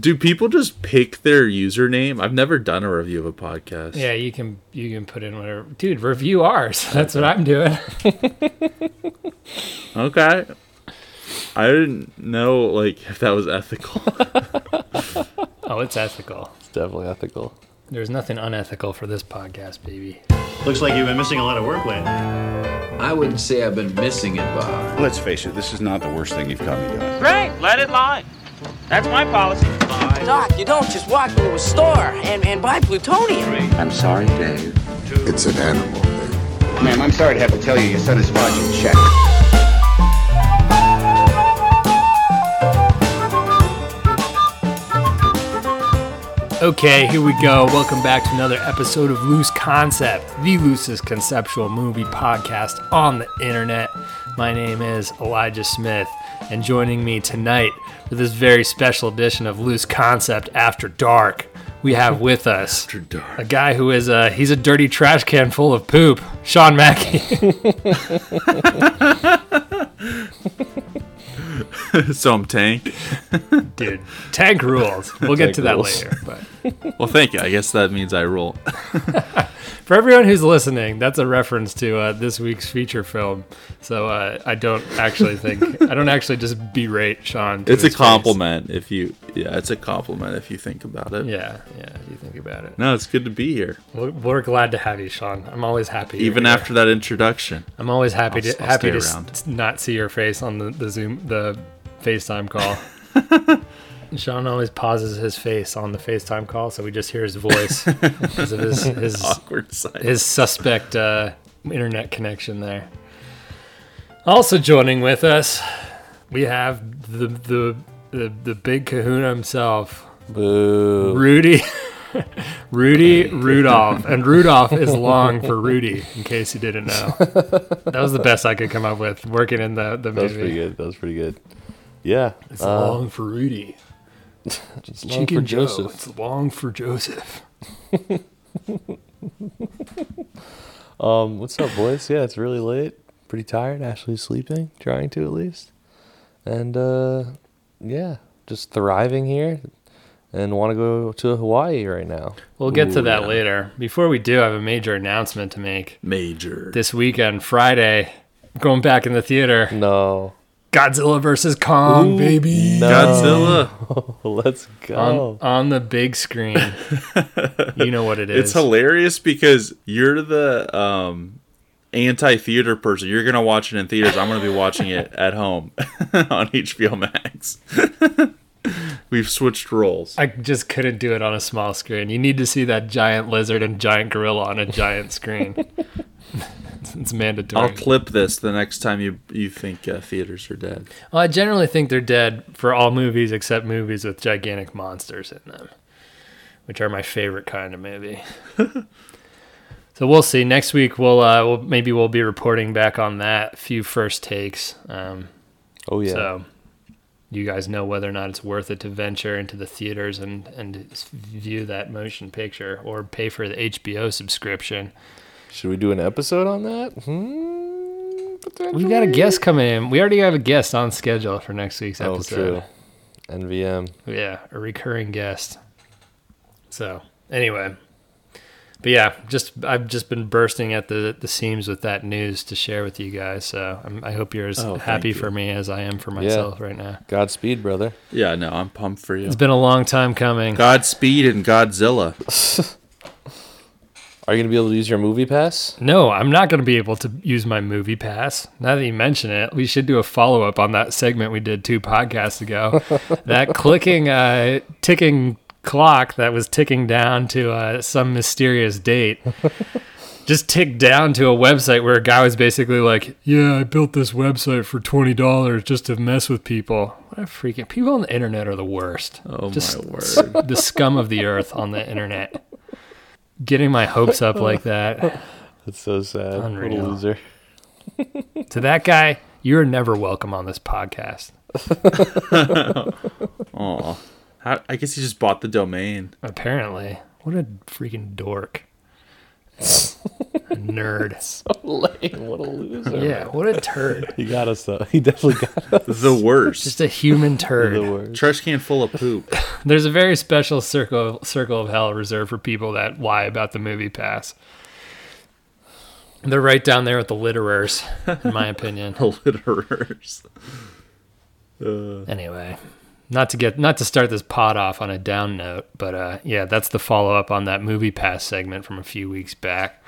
Do people just pick their username? I've never done a review of a podcast. Yeah, you can you can put in whatever. Dude, review ours. That's what I'm doing. Okay. I didn't know like if that was ethical. Oh, it's ethical. It's definitely ethical. There's nothing unethical for this podcast, baby. Looks like you've been missing a lot of work lately. I wouldn't say I've been missing it, Bob. Let's face it, this is not the worst thing you've caught me doing. Great, let it lie. That's my policy. Doc, you don't just walk into a store and, and buy plutonium. I'm sorry, Dave. It's an animal thing. Ma'am, I'm sorry to have to tell you your son is watching check. Okay, here we go. Welcome back to another episode of Loose Concept, the loosest conceptual movie podcast on the internet. My name is Elijah Smith, and joining me tonight for this very special edition of Loose Concept After Dark, we have with us a guy who is a he's a dirty trash can full of poop, Sean Mackey. so I'm Tank. Dude, tank rules. We'll get Tank to that rules. later, but Well, thank you. I guess that means I roll. For everyone who's listening, that's a reference to uh, this week's feature film. So uh, I don't actually think I don't actually just berate Sean. to It's a his face. compliment if you. Yeah, it's a compliment if you think about it. Yeah, yeah. if You think about it. No, it's good to be here, We're, we're glad to have you, Sean. I'm always happy. you're even here. after that introduction. I'm always happy I'll- to I'll happy to s- not see your face on the, the Zoom the FaceTime call. Sean always pauses his face on the FaceTime call, so we just hear his voice because of his his Awkward side. his suspect uh, internet connection there. Also joining with us, we have the the the, the big Kahuna himself, Boo. Rudy. Rudy Rudolph, and Rudolph is long for Rudy. In case you didn't know, that was the best I could come up with working in the the movie. That was pretty good. That was pretty good. Yeah. It's uh, long for Rudy. it's long for Chicken Joe. Joseph. It's long for Joseph. Um, what's up, boys? Yeah, it's really late. Pretty tired. Ashley's sleeping, trying to at least. And uh, yeah, just thriving here, and want to go to Hawaii right now. We'll get to that yeah. later. Before we do, I have a major announcement to make. Major. this weekend, Friday, going back in the theater. No. Godzilla versus Kong, baby. No. Godzilla. Let's On, go. on the big screen. you know what it is. It's hilarious because you're the um, anti-theater person. You're gonna watch it in theaters. I'm gonna be watching it at home on HBO Max. We've switched roles. I just couldn't do it on a small screen. You need to see that giant lizard and giant gorilla on a giant screen. it's, it's mandatory. I'll clip this the next time you you think uh, theaters are dead. Well, I generally think they're dead for all movies except movies with gigantic monsters in them, which are my favorite kind of movie. so we'll see. Next week we'll, uh, we'll maybe we'll be reporting back on that few first takes. Um, Oh yeah. So you guys know whether or not it's worth it to venture into the theaters and and view that motion picture or pay for the HBO subscription. Should we do an episode on that? Hmm. We've got a guest coming in. We already have a guest on schedule for next week's episode. Oh, episode. true. NVM. Yeah, a recurring guest. So anyway, but yeah, just I've just been bursting at the the seams with that news to share with you guys. So I'm, I hope you're as Oh, happy you. for me as I am for myself right now. Godspeed, brother. Yeah, no, I'm pumped for you. It's been a long time coming. Godspeed and Godzilla. Are you gonna be able to use your movie pass? No, I'm not going to be able to use my movie pass. Now that you mention it, we should do a follow up on that segment we did two podcasts ago. that clicking, uh, ticking clock that was ticking down to uh, some mysterious date just ticked down to a website where a guy was basically like, Yeah, I built this website for $20 just to mess with people. What a freaking people on the internet are the worst. Oh Just my word. the scum of the earth on the internet. Getting my hopes up like that. That's so sad. Unreal. loser. To that guy, you're never welcome on this podcast. Aw. How, I guess he just bought the domain. Apparently. What a freaking dork. Nerd. So lame. What a loser. Yeah, what a turd. He got us though. He definitely got us. The worst. Just a human The turd. worst. Trash can full of poop. There's a very special circle circle of hell reserved for people that lie about the movie pass. They're right down there with the litterers, in my opinion. The litterers. Uh, anyway, not to get not to start this pod off on a down note, but uh, yeah, that's the follow up on that movie pass segment from a few weeks back.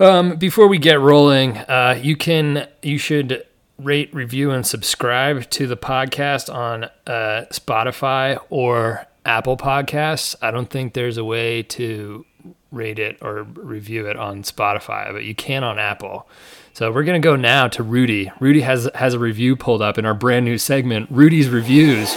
Um, before we get rolling, uh, you can you should rate, review, and subscribe to the podcast on uh, Spotify or Apple Podcasts. I don't think there's a way to rate it or review it on Spotify, but you can on Apple. So we're gonna go now to Rudy. Rudy has has a review pulled up in our brand new segment, Rudy's Reviews.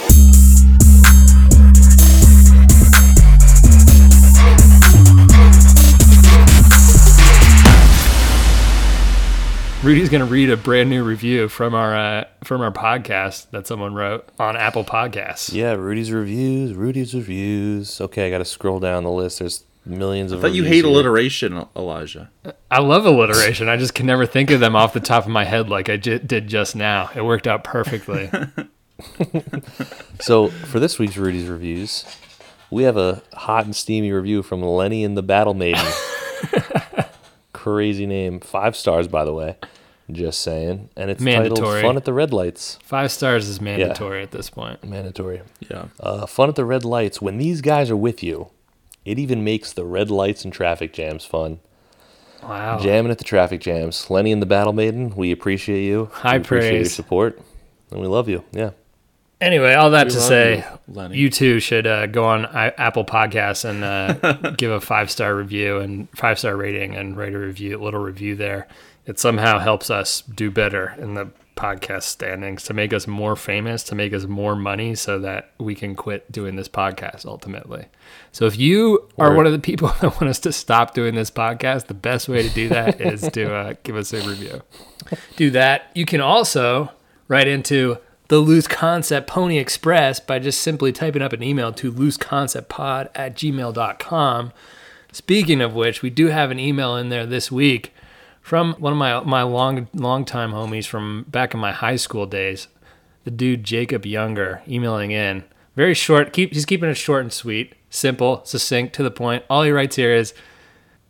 Rudy's gonna read a brand new review from our uh, from our podcast that someone wrote on Apple Podcasts. Yeah, Rudy's reviews. Rudy's reviews. Okay, I got to scroll down the list. There's millions of. I thought you hate here. alliteration, Elijah. I love alliteration. I just can never think of them off the top of my head like I j- did just now. It worked out perfectly. So for this week's Rudy's reviews, we have a hot and steamy review from Lenny and the Battle Maiden. Crazy name, five stars by the way. Just saying, and it's Mandatory. titled "Fun at the Red Lights." Five stars is mandatory at this point. Mandatory. Yeah. Uh, fun at the red lights. When these guys are with you, it even makes the red lights and traffic jams fun. Wow. Jamming at the traffic jams. Lenny and the Battle Maiden, we appreciate you. High we appreciate your support, and we love you. Yeah. Anyway, all that We to say, you, Lenny. you too should uh, go on I- Apple Podcasts and uh, give a five star review and five star rating and write a review, a little review there. It somehow helps us do better in the podcast standings to make us more famous, to make us more money, so that we can quit doing this podcast ultimately. So if you are one of the people that want us to stop doing this podcast, the best way to do that is to uh, give us a review. Do that. You can also write into the Loose Concept Pony Express by just simply typing up an email to looseconceptpod at gmail.com. Speaking of which, we do have an email in there this week from one of my my long long time homies from back in my high school days, the dude Jacob Younger, emailing in. Very short. Keep he's keeping it short and sweet, simple, succinct, to the point. All he writes here is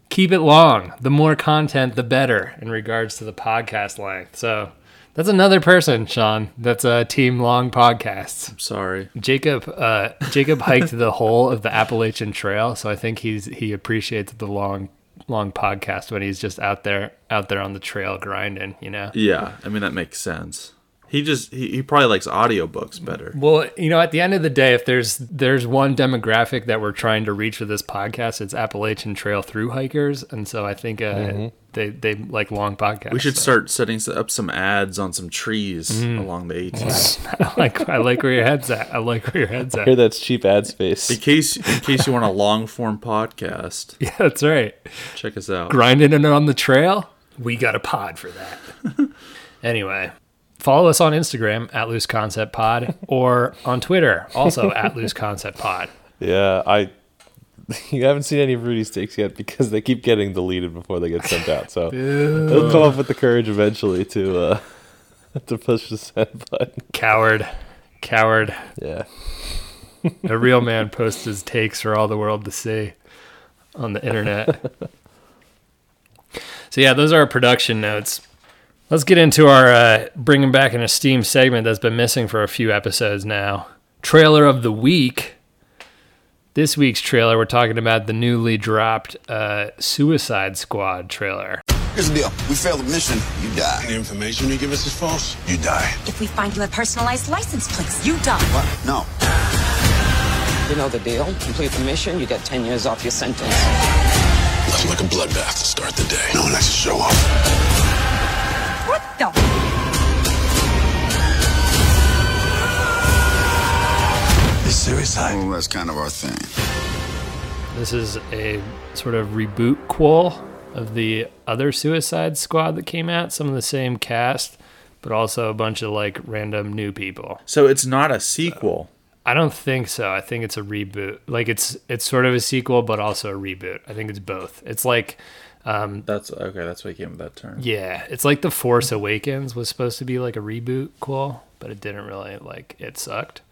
keep it long. The more content, the better in regards to the podcast length. So that's another person, Sean. That's a team long podcasts. Sorry. Jacob uh, Jacob hiked the whole of the Appalachian Trail, so I think he's he appreciates the long long podcast when he's just out there out there on the trail grinding, you know. Yeah, I mean that makes sense. He just he, he probably likes audiobooks better. Well, you know, at the end of the day, if there's there's one demographic that we're trying to reach with this podcast, it's Appalachian Trail through hikers, and so I think uh, they they like long podcasts. We should so. start setting up some ads on some trees along the 18. I like I like where your head's at. I like where your head's at. I at. hear that's cheap ad space. In case in case you want a long form podcast, Yeah, that's right. check us out. grinding it on the trail, we got a pod for that. anyway, follow us on Instagram at Loose Concept Pod or on Twitter also at Loose Concept Pod. Yeah, I. You haven't seen any of Rudy's takes yet because they keep getting deleted before they get sent out. So he'll come up with the courage eventually to uh, to push the send button. Coward, coward. Yeah. A real man posts his takes for all the world to see on the internet. so yeah, those are our production notes. Let's get into our uh, bringing back an esteemed segment that's been missing for a few episodes now. Trailer of the week. This week's trailer, we're talking about the newly dropped uh, Suicide Squad trailer. Here's the deal. We fail the mission, you die. The information you give us is false. You die. If we find you a personalized license plate, you die. What? No. You know the deal. Complete the mission, you get 10 years off your sentence. Nothing like a bloodbath to start the day. No one has to show off. What the? It's suicide. Well, that's kind of our thing. This is a sort of reboot qual of the other Suicide Squad that came out. Some of the same cast, but also a bunch of like random new people. So it's not a sequel. I don't think so. I think it's a reboot. Like it's it's sort of a sequel, but also a reboot. I think it's both. It's like, um, That's okay. That's why he came with that term. yeah, it's like the Force Awakens was supposed to be like a reboot, cool, but it didn't really like it sucked.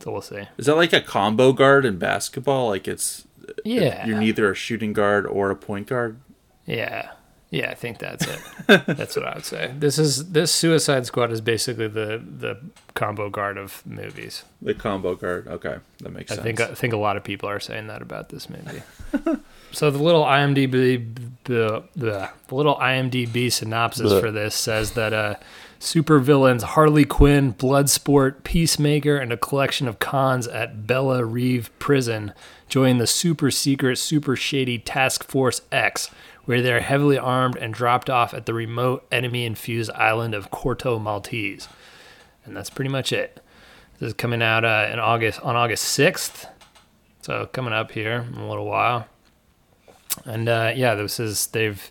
So we'll see. Is that like a combo guard in basketball? Like it's Yeah. you're neither a shooting guard or a point guard. Yeah. Yeah, I think that's it. that's what I would say. This is this Suicide Squad is basically the the combo guard of movies. The combo guard. Okay, that makes I sense. I think I think a lot of people are saying that about this movie. so the little IMDb the the, little IMDb synopsis Blech. for this says that uh supervillains Harley Quinn, Bloodsport, Peacemaker, and a collection of cons at Belle Reve Prison join the super secret, super shady Task Force X, where they're heavily armed and dropped off at the remote enemy-infused island of Corto Maltese. And that's pretty much it. This is coming out uh, in August on August sixth, so coming up here in a little while. And uh, yeah, this is they've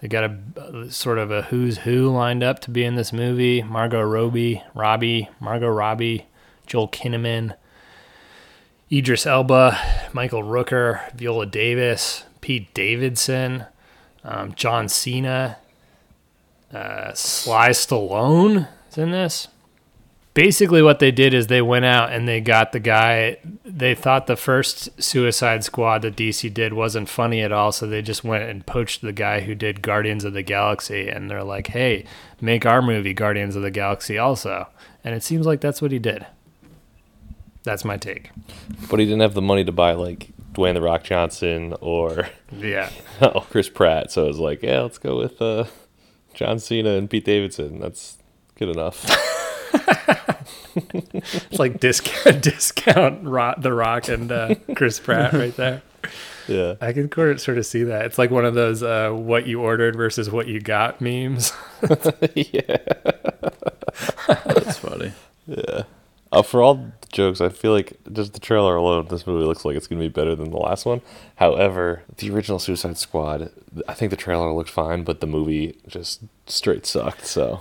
they got a sort of a who's who lined up to be in this movie: Margot Robbie, Robbie, Margot Robbie, Joel Kinnaman, Idris Elba, Michael Rooker, Viola Davis, Pete Davidson, um, John Cena, uh, Sly Stallone is in this basically what they did is they went out and they got the guy they thought the first suicide squad that dc did wasn't funny at all so they just went and poached the guy who did guardians of the galaxy and they're like hey make our movie guardians of the galaxy also and it seems like that's what he did that's my take But he didn't have the money to buy like Dwayne the Rock Johnson or yeah oh, Chris Pratt. So it was like, yeah, let's go with uh, John Cena and Pete Davidson. That's good enough. it's like discount discount rock, the rock and uh, chris pratt right there yeah. I can sort of- see that. It's like one of those uh, what you ordered versus what you got memes. yeah. That's funny. Yeah. Uh, for all the jokes, I feel like just the trailer alone, this movie looks like it's going to be better than the last one. However, the original Suicide Squad, I think the trailer looked fine, but the movie just straight sucked. So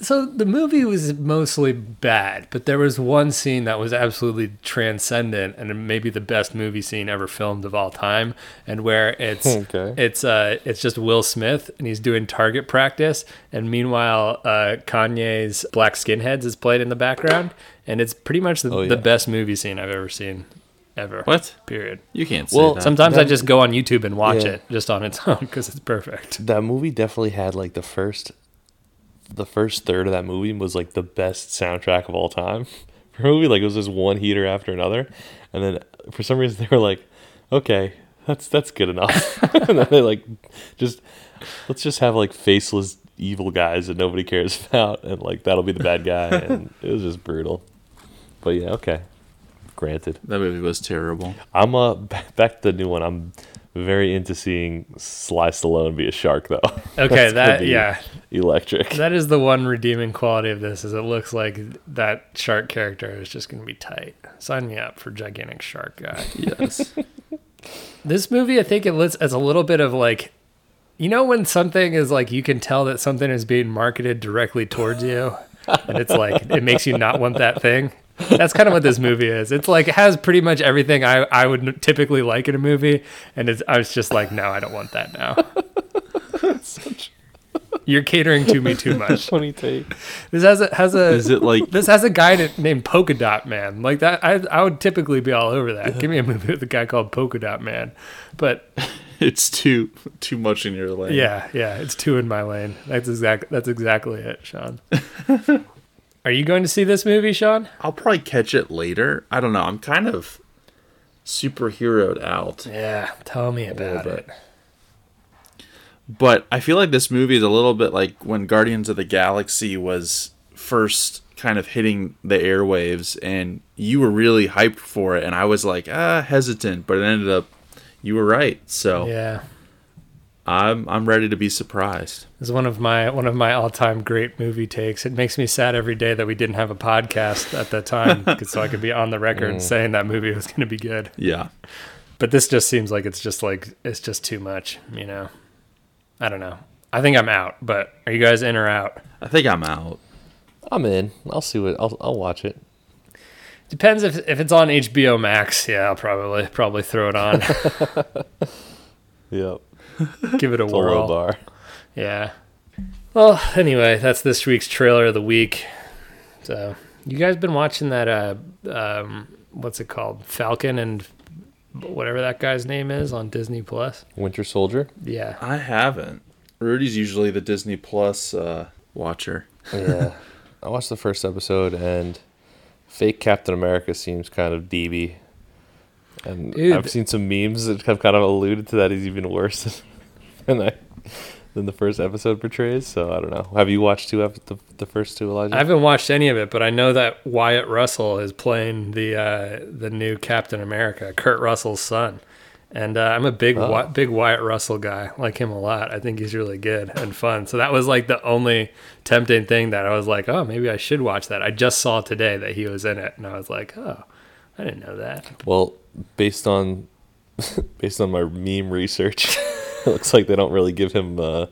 So the movie was mostly bad, but there was one scene that was absolutely transcendent and maybe the best movie scene ever filmed of all time and where it's Okay. it's uh it's just Will Smith and he's doing target practice and meanwhile uh Kanye's Black Skinheads is played in the background and it's pretty much the, Oh, yeah. the best movie scene I've ever seen ever. What? Period. You can't say Well, that. Sometimes I just go on YouTube and watch Yeah. it just on its own because it's perfect. that movie definitely had like the first, the first third of that movie was like the best soundtrack of all time. For a movie, like it was just one heater after another, and then for some reason they were like, okay, that's that's good enough. and then they like just let's just have like faceless evil guys that nobody cares about, and like that'll be the bad guy, and it was just brutal. But yeah, okay, granted. that movie was terrible. I'm uh back, back to the new one. I'm very into seeing Sly Stallone be a shark though. Okay, that yeah. electric. That is the one redeeming quality of this is it looks like that shark character is just going to be tight. Sign me up for gigantic shark guy. Yes. this movie, I think it looks as a little bit of like, you know, when something is like you can tell that something is being marketed directly towards you, and it's like it makes you not want that thing. That's kind of what this movie is. It's like it has pretty much everything I, I would typically like in a movie, and it's, I was just like, no, I don't want that now. You're catering to me too much. funny take. This has a has a Is it like this has a guy named Polka Dot Man. Like that, I I would typically be all over that. Give me a movie with a guy called Polka Dot Man. But it's too too much in your lane? yeah, yeah, it's too in my lane. That's exact. That's exactly it, Sean. Are you going to see this movie, Sean? I'll probably catch it later. I don't know. I'm kind of superheroed out. Yeah, tell me about bit. it. But I feel like this movie is a little bit like when Guardians of the Galaxy was first kind of hitting the airwaves and you were really hyped for it and I was like, ah, hesitant, but it ended up you were right. So Yeah, I'm I'm ready to be surprised. it's one of my one of my all time great movie takes. It makes me sad every day that we didn't have a podcast at the time, 'cause- so I could be on the record mm. saying that movie was going to be good. Yeah. But this just seems like it's just like it's just too much, you know. I don't know. I think I'm out, but are you guys in or out? I think I'm out. I'm in. I'll see what I'll I'll watch it. Depends if if it's on HBO Max. Yeah, I'll probably probably throw it on. Yep. Give it a It's whirl. bar. Yeah. Well, anyway, that's this week's trailer of the week. So, you guys been watching that? Uh, um, what's it called? Falcon and whatever that guy's name is on Disney Plus. Winter Soldier. Yeah. I haven't. Rudy's usually the Disney Plus uh, watcher. Yeah. I watched the first episode and fake Captain America seems kind of DB. And Dude. I've seen some memes that have kind of alluded to that he's even worse than I than the first episode portrays. So I don't know. Have you watched two ep- the, the first two Elijah? I haven't watched any of it, but I know that Wyatt Russell is playing the uh, the new Captain America, Kurt Russell's son. And uh, I'm a big Oh. Wy- big Wyatt Russell guy. Like him a lot. I think he's really good and fun. So that was like the only tempting thing that I was like, oh, maybe I should watch that. I just saw today that he was in it, and I was like, oh, I didn't know that. Well, based on based on my meme research, it looks like they don't really give him uh,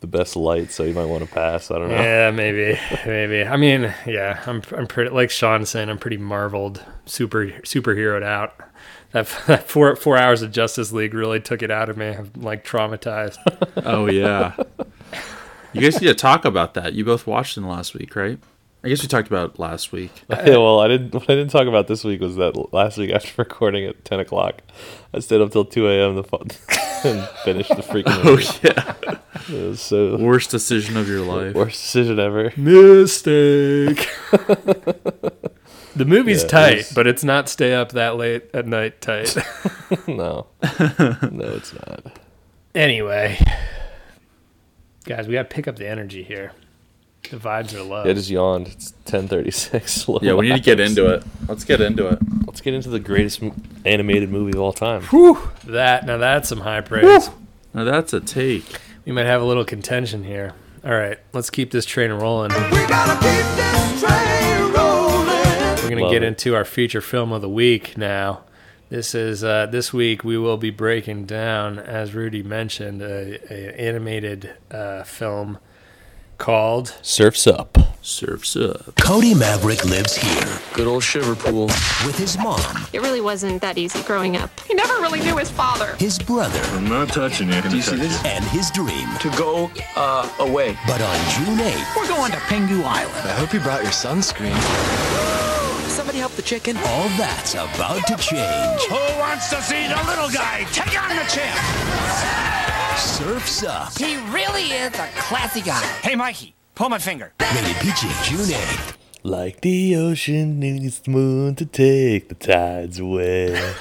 the best light, so you might want to pass. I don't know. Yeah, maybe, maybe. I mean, yeah, I'm, I'm pretty like Sean saying, I'm pretty marveled, super superheroed out. That, that four four hours of Justice League really took it out of me. I'm like traumatized. Oh yeah. you guys need to talk about that. You both watched them last week, right? I guess we talked about it last week. Yeah, well, I didn't. What I didn't talk about this week was that last week after recording at ten o'clock, I stayed up till two a.m. to and finished the freaking. Oh movie. yeah. So Worst decision of your life. worst decision ever. Mistake. the movie's Yeah, it tight, was- but it's not stay up that late at night tight. no, no, it's not. anyway, guys, we got to pick up the energy here. The vibes are low. I just yawned. It's ten thirty six. Yeah, we need to get into it. Let's get into it. Let's get into the greatest animated movie of all time. Whew, that now that's some high praise. Now that's a take. We might have a little contention here. All right, let's keep this train rolling. We're gonna Love get it. into our feature film of the week now. This is uh, this week we will be breaking down, as Rudy mentioned, a, a animated uh, film called Surfs Up. Surfs up. Cody Maverick lives here Good old Shiverpool. with his mom, It really wasn't that easy growing up. He never really knew his father. his brother, I'm not touching it. Do you see this? and his dream. To go, uh, away. But on June 8th, We're going to Pengu Island. I hope you brought your sunscreen. Somebody help the chicken. all that's about to change. Who wants to see the little guy take on the champ? Surfs Up. He really is a classy guy. Hey, Mikey, pull my finger. Rated PG. June 8th. Like the ocean needs the moon to take the tides away.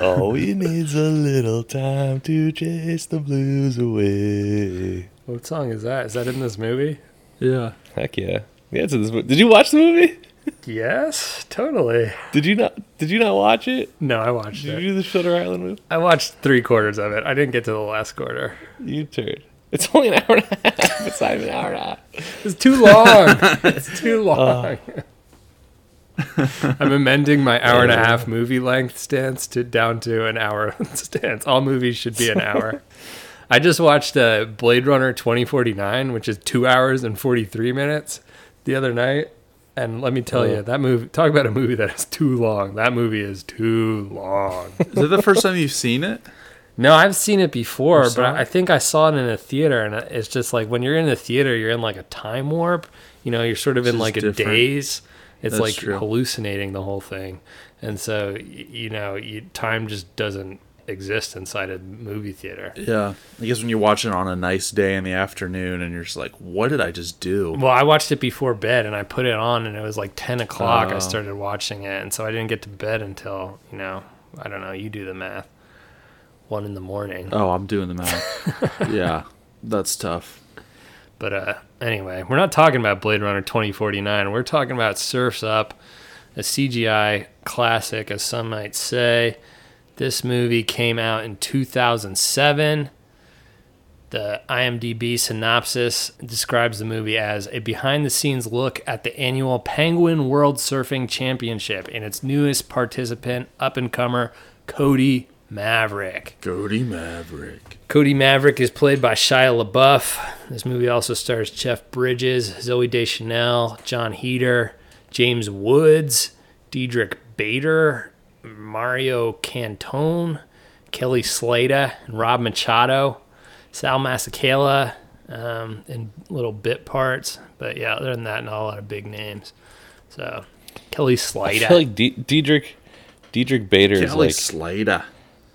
All we need's a little time to chase the blues away. what song is that? Is that in this movie? Yeah. Heck yeah. Yeah, it's in this movie. Did you watch the movie? Yes, totally. Did you not? Did you not watch it? No, I watched Did it. Did you do the Shutter Island movie? I watched three quarters of it. I didn't get to the last quarter. You turd. It's only an hour and a half. It's not even an hour and a half. It's too long. it's too long. I'm amending my hour and a half movie length stance to down to an hour stance. All movies should be an hour. I just watched uh, Blade Runner 2049, which is two hours and 43 minutes, the other night. And let me tell you, oh. that movie, talk about a movie that is too long. That movie is too long. Is it the first time you've seen it? No, I've seen it before, but? I think I saw it in a theater, and it's just like when you're in the theater, you're in like a time warp. You know, you're sort of in It's like a daze. It's That's like true. hallucinating the whole thing, and so you know, you, time just doesn't exist inside a movie theater. Yeah. I guess when you watch it on a nice day in the afternoon and you're just like, what did I just do? Well, I watched it before bed, and I put it on, and it was like ten o'clock. I Oh. started watching it, and so I didn't get to bed until you know, I don't know. You do the math. One in the morning. Oh, I'm doing the math. yeah. That's tough. But uh, anyway, we're not talking about Blade Runner 2049. We're talking about Surfs Up, a CGI classic, as some might say. This movie came out in 2007. The IMDb synopsis describes the movie as a behind the scenes look at the annual Penguin World Surfing Championship and its newest participant, up and comer Cody Maverick. Cody Maverick. Cody Maverick is played by Shia LaBeouf. This movie also stars Jeff Bridges, Zooey Deschanel, Jon Heder, James Woods, Diedrich Bader, Mario Cantone, Kelly Slater, and Rob Machado, Sal Masekela, um, in little bit parts. But yeah, other than that, not a lot of big names. So Kelly Slater. I feel like D- Diedrich Diedrich Bader is Kelly like Slater.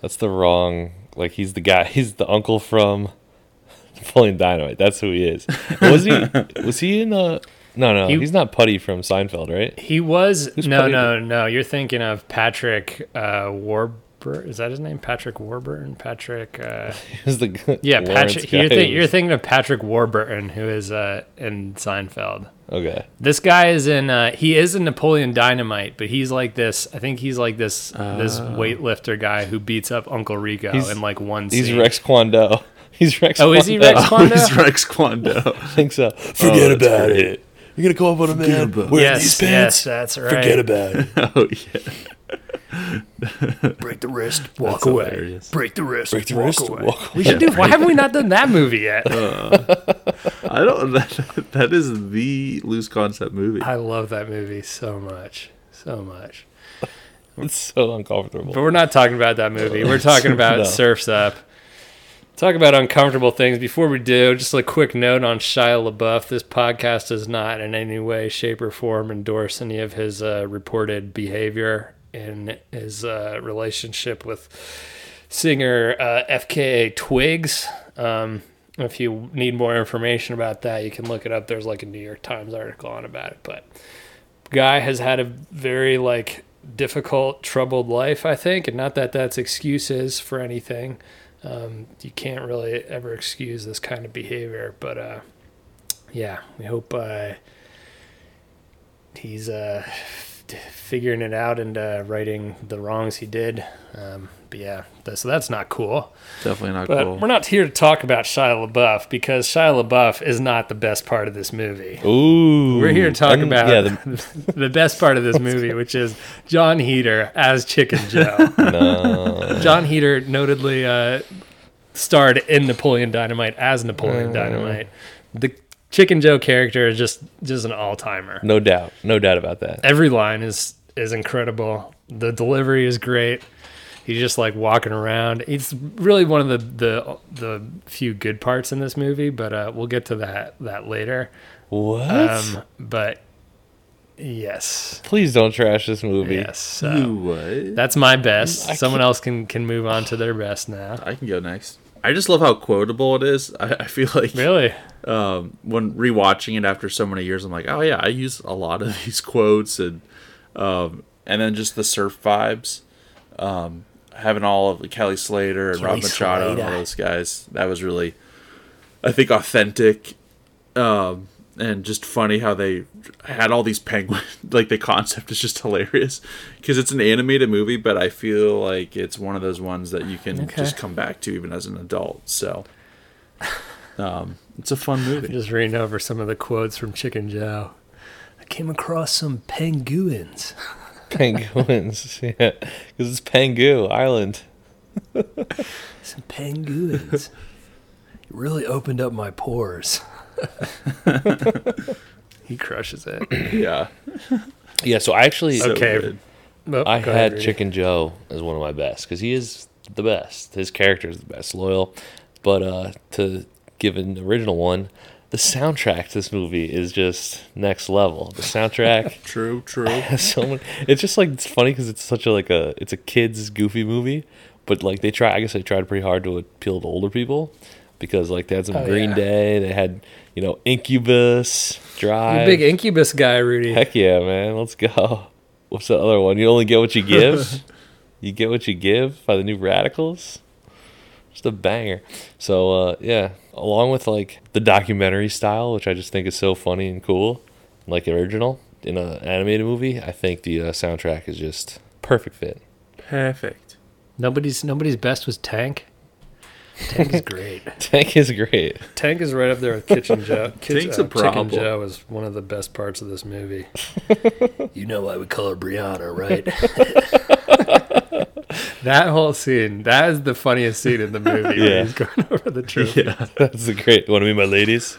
that's the wrong like he's the guy he's the uncle from Napoleon Dynamite. That's who he is. Was he was he in uh no no He- he's not Puddy from Seinfeld, right? He was Who's no playing no no. You're thinking of Patrick uh, Warburton. Is that his name? Patrick Warburton. Patrick. Uh, He the yeah, Lawrence Patrick. You're, who think, you're thinking of Patrick Warburton, who is uh, in Seinfeld. Okay. This guy is in. Uh, he is in Napoleon Dynamite, but he's like this. I think he's like this. this weightlifter guy who beats up Uncle Rico He's- in like one. He's scene. Rex Kwon Do. He's Rex Oh, is he Kwon Do. Rex Kwon Do? He's Rex Kwon Do. I think so. Forget that's about great. it. You're gonna come up on a man about wearing Yes, these pants. yes, that's right. Forget about it. oh yeah. Break the wrist, walk That's away. hilarious. Break the wrist, Break the walk wrist, away. walk We should do. Why haven't we not done that movie yet? Uh, I don't. That, that is the loose concept movie. I love that movie so much, so much. It's so uncomfortable. But we're not talking about that movie. We're talking about No. Surfs Up. Talk about uncomfortable things. Before we do, just a quick note on Shia LaBeouf. This podcast does not in any way, shape, or form endorse any of his uh, reported behavior in his uh, relationship with singer uh, FKA Twigs. Um, if you need more information about that, you can look it up. There's like a New York Times article on about it. But guy has had a very like difficult, troubled life, I think, and not that that's excuses for anything. Um, you can't really ever excuse this kind of behavior, but uh, yeah, we hope uh, he's uh, figuring it out and uh, righting the wrongs he did. Um, but yeah, so that's not cool. Definitely not But cool. we're not here to talk about Shia LaBeouf because Shia LaBeouf is not the best part of this movie. Ooh. We're here to talk And, about yeah, the- the, best part of this movie, which is Jon Heder as Chicken Joe. no. Jon Heder notably uh, starred in Napoleon Dynamite as Napoleon. Dynamite. The Chicken Joe character is just just an all timer. No doubt. No doubt about that. Every line is is incredible. The delivery is great. He's just like walking around. It's really one of the the the few good parts in this movie, but uh, we'll get to that that later. What? Um, but yes, Please don't trash this movie. yes. So You what? that's my best. I Someone can't- else can can move on to their best now. I can go next. I just love how quotable it is. I, I feel like Really? um, when rewatching it after so many years, I'm like, oh yeah, I use a lot of these quotes and um, and then just the surf vibes. Um, having all of Kelly Slater and Rob Kelly Machado and all those guys, that was really, I think, authentic. Um, and just funny how they had all these penguins. Like the concept is just hilarious because it's an animated movie, but I feel like it's one of those ones that you can Okay. just come back to even as an adult. So, um, it's a fun movie. Just reading over some of the quotes from Chicken Joe. I came across some penguins. Penguins. yeah. Because it's Pengu Island. Some penguins. It really opened up my pores. he crushes it. Yeah. Yeah, so I actually So Okay. good. Oh, I go ahead, had Rudy. Chicken Joe as one of my best because he is the best. His character is the best, loyal. But uh, to give an original one, the soundtrack to this movie is just next level. The soundtrack True, true. so many. It's just like it's funny because it's such a like a it's a kids goofy movie, but like they try. I guess they tried pretty hard to appeal to older people because like they had some Oh, Green yeah. Day. They had you know Incubus, Drive. big Incubus guy, Rudy. Heck yeah, man. Let's go. What's the other one? You only get what you give. you get what you give by the new radicals. Just a banger. So uh, yeah, along with like the documentary style, which I just think is so funny and cool, like original in an animated movie, I think the uh, soundtrack is just perfect fit. Perfect. Nobody's nobody's best was Tank. Tank is great. Tank is great. Tank is right up there with Kitchen Joe. Kitchen, Tank's uh, a problem. Chicken Joe is one of the best parts of this movie. you know why we call her Brianna, right? that whole scene, that is the funniest scene in the movie. Yeah. When he's going over the trophy. Yeah. That's a great. Want to meet my ladies?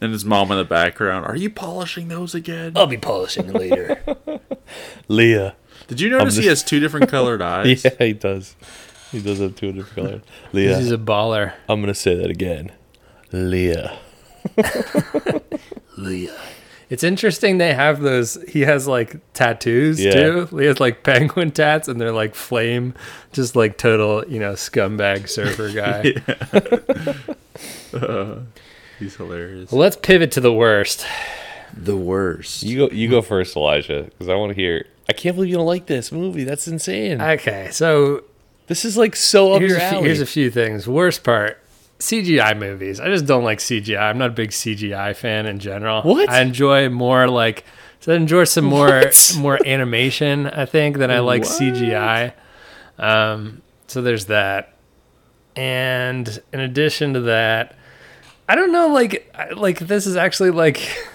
And his mom in the background. Are you polishing those again? I'll be polishing later. Leah. Did you notice I'm he has two different colored eyes? Yeah, he does. He does have two different colors. Leah. He's a baller. I'm gonna say that again. Leah. Leah. It's interesting they have those. He has like tattoos Yeah. too. He has like penguin tats, and they're like flame, just like total, you know, scumbag surfer guy. Uh, he's hilarious. Well, let's pivot to the worst. The worst. You go. You go first, Elijah, because I want to hear. I can't believe you don't like this movie. That's insane. Okay, so this is like so up here's your a, few, alley. here's a few things. Worst part. CGI movies. I just don't like CGI. I'm not a big CGI fan in general. What? I enjoy more like so I enjoy some more What? more animation, I think, than I like What? CGI. Um so there's that. And in addition to that, I don't know like like this is actually like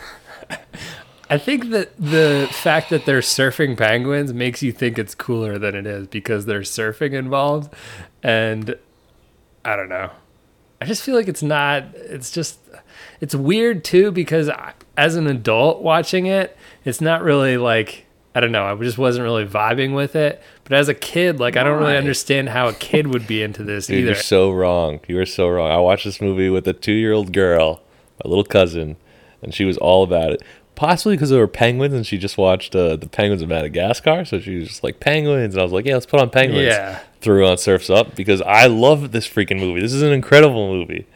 I think that the fact that they're surfing penguins makes you think it's cooler than it is because there's surfing involved. And I don't know. I just feel like it's not, it's just, it's weird too because I, as an adult watching it, it's not really like, I don't know, I just wasn't really vibing with it. But as a kid, like, I don't really understand how a kid would be into this Dude, either. you're so wrong. You are so wrong. I watched this movie with a two-year-old girl, my little cousin, and she was all about it. Possibly because there were penguins, and she just watched uh, the Penguins of Madagascar, so she was just like penguins, and I was like, yeah, let's put on penguins. Yeah. Threw on Surfs Up because I love this freaking movie. This is an incredible movie.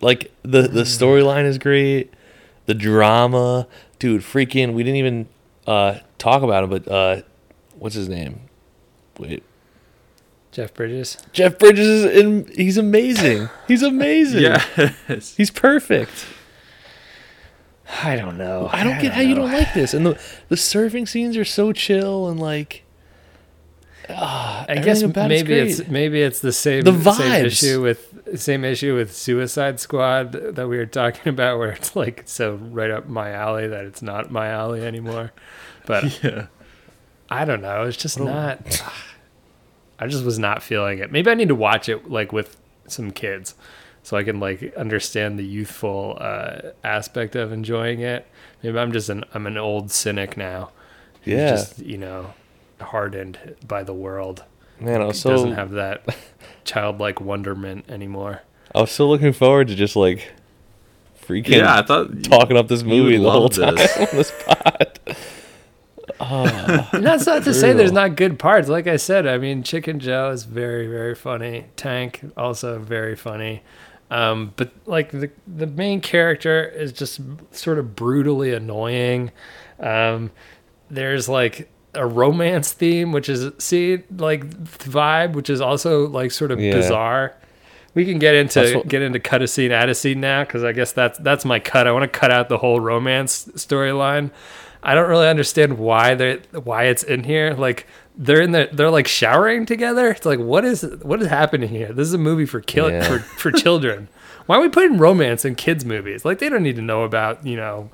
Like the the storyline is great, the drama, dude. Freaking, we didn't even uh, talk about him, but uh, what's his name? Wait, Jeff Bridges. Jeff Bridges is in, he's amazing. He's amazing. Yes. He's perfect. I don't know. I don't get how you don't like this. And the the surfing scenes are so chill and like ah, I guess about it's maybe it's, maybe it's the same The same vibes. issue with same issue with Suicide Squad that we were talking about, where it's like so right up my alley that it's not my alley anymore. But Yeah. I don't know. It's just Oh. not. I just was not feeling it. Maybe I need to watch it like with some kids, so I can like understand the youthful uh, aspect of enjoying it. Maybe I'm just an I'm an old cynic now. who's Yeah. Just you know, hardened by the world. Man, I was so doesn't have that childlike wonderment anymore. I was so looking forward to just like freaking Yeah, I thought talking up this movie the whole time this. on this pod. Oh, that's not to say there's not good parts. Like I said, I mean, Chicken Joe is very, very funny. Tank also very funny. Um, but like the the main character is just sort of brutally annoying. Um, there's like a romance theme, which is see like vibe, which is also like sort of Yeah. bizarre. We can get into what- get into cut a scene, add a scene now, because I guess that's that's my cut. I want to cut out the whole romance storyline. I don't really understand why they why it's in here. Like they're in the they're like showering together. It's like what is what is happening here? This is a movie for kill Yeah. for for children. Why are we putting romance in kids movies? Like they don't need to know about you know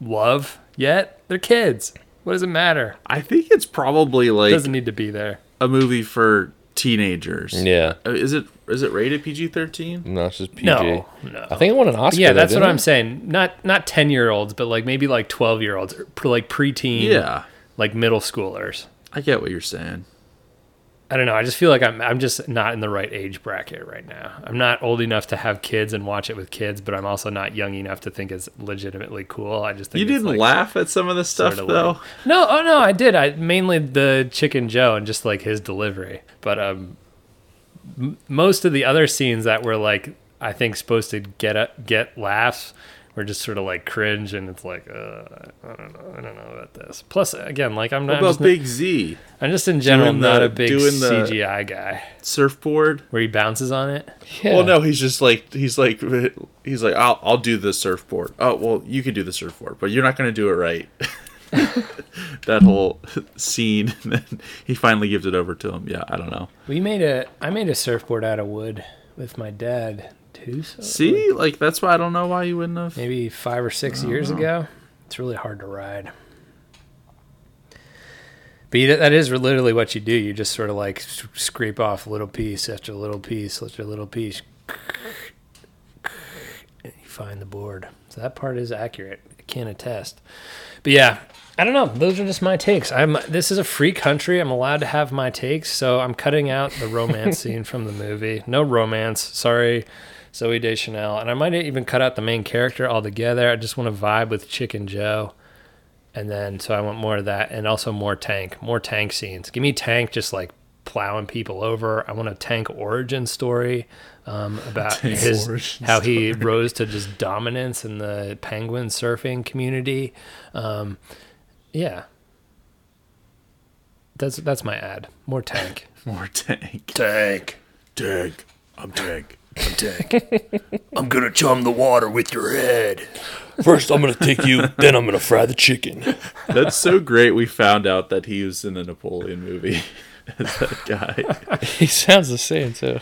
love yet. They're kids. What does it matter? I think it's probably It like doesn't need to be there. a movie for teenagers. Yeah. Uh, Is it is it rated PG thirteen? No, it's just PG. No, no. I think it won an Oscar. yeah, though, that's what didn't I'm it? saying. Not not ten year olds, but like maybe like twelve year olds, like preteen. Yeah. like middle schoolers. I get what you're saying. I don't know. I just feel like I'm I'm just not in the right age bracket right now. I'm not old enough to have kids and watch it with kids, but I'm also not young enough to think it's legitimately cool. I just think You didn't like, laugh at some of the stuff sorta though. lame. No, oh no, I did. I mainly the Chicken Joe and just like his delivery. But um, m- most of the other scenes that were like I think supposed to get a, get laughs were just sort of like cringe, and it's like uh, I don't know, I don't know about this. Plus, again, like I'm What not about just, Big Z I'm just in general doing not the- a big doing the- CGI guy surfboard? where he bounces on it. Yeah. Well, no, he's just like he's like he's like I'll I'll do the surfboard. Oh, well, you can do the surfboard, but you're not going to do it right. that whole scene, and then he finally gives it over to him. Yeah, I don't know. We made a I made a surfboard out of wood with my dad too. So See, like that's why I don't know why you wouldn't have. maybe five or six years ago. It's really hard to ride. But you, that is literally what you do. You just sort of like scrape off a little piece after little piece after a little piece. And you find the board. So that part is accurate. I can attest. But yeah, I don't know. Those are just my takes. I'm. This is a free country. I'm allowed to have my takes. So I'm cutting out the romance scene from the movie. No romance. Sorry, Zooey Deschanel. And I might even cut out the main character altogether. I just want to vibe with Chicken Joe. And then, so I want more of that, and also more tank, more tank scenes. Give me tank just like plowing people over. I want a tank origin story um, about Tank his origin how he rose to just dominance in the penguin surfing community. Um, yeah, that's that's my ad. More tank. More tank. Tank. Tank. I'm tank. I'm tank. I'm gonna chum the water with your head. First, I'm gonna take you, then I'm gonna fry the chicken. That's so great. We found out that he was in a Napoleon movie as that guy. he sounds the same too.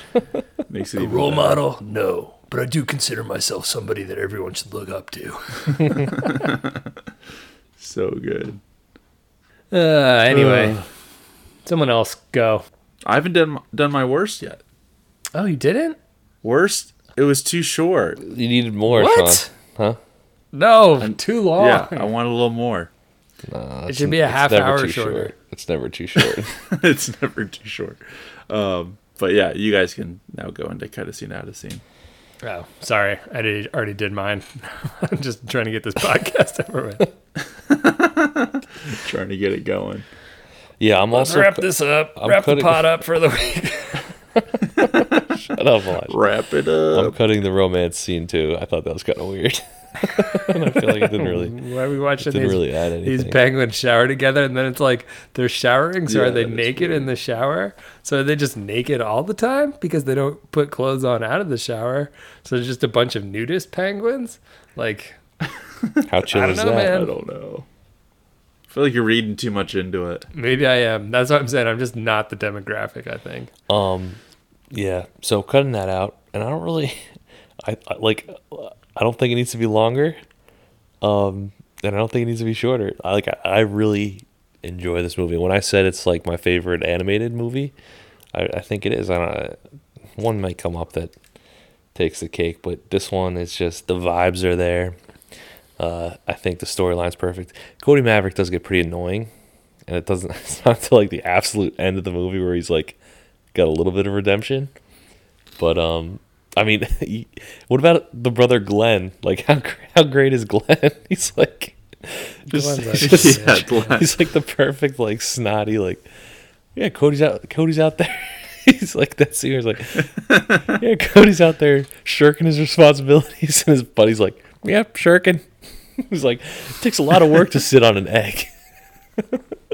Makes it A even role better. model? No, but I do consider myself somebody that everyone should look up to. So good. Uh, anyway, someone else go. I haven't done done my worst yet. Oh, you didn't? Worst? It was too short. You needed more, What? Sean. Huh? No, And too long. Yeah, I want a little more. Nah, It should be a it's half never hour too shorter. short. It's never too short. it's never too short. Um, but yeah, you guys can now go into cut a scene out of scene. Oh, sorry. I did, already did mine. I'm just trying to get this podcast over with. Trying to get it going. yeah, I'm Let's also wrap this up. I'm wrap cutting- the pot up for the week. Shut up, Elijah. Wrap it up. I'm cutting the romance scene too. I thought that was kind of weird. and I feel like it didn't really. Why are we watching didn't these, really add these penguins shower together and then it's like they're showering? So Yeah, are they naked in the shower? So are they just naked all the time because they don't put clothes on out of the shower? So it's just a bunch of nudist penguins? Like, How chill is know, that? man. I don't know. I feel like you're reading too much into it. maybe I am. That's what I'm saying. I'm just not the demographic, I think. Um, yeah. So cutting that out, and I don't really, I, I like, I don't think it needs to be longer. Um, and I don't think it needs to be shorter. I like, I, I really enjoy this movie. When I said it's like my favorite animated movie, I, I think it is. I don't. One might come up that takes the cake, but this one is just the vibes are there. Uh, I think the storyline's perfect. Cody Maverick does get pretty annoying, and it doesn't. It's not until like the absolute end of the movie where he's like got a little bit of redemption. But um, I mean, what about the brother Glenn? Like how how great is Glenn? He's like just, he's, just- Yeah, Glenn. he's like the perfect like snotty like yeah Cody's out Cody's out there. he's like that scene. He's like yeah Cody's out there shirking his responsibilities, and his buddy's like yep shirking. he's like it takes a lot of work to sit on an egg.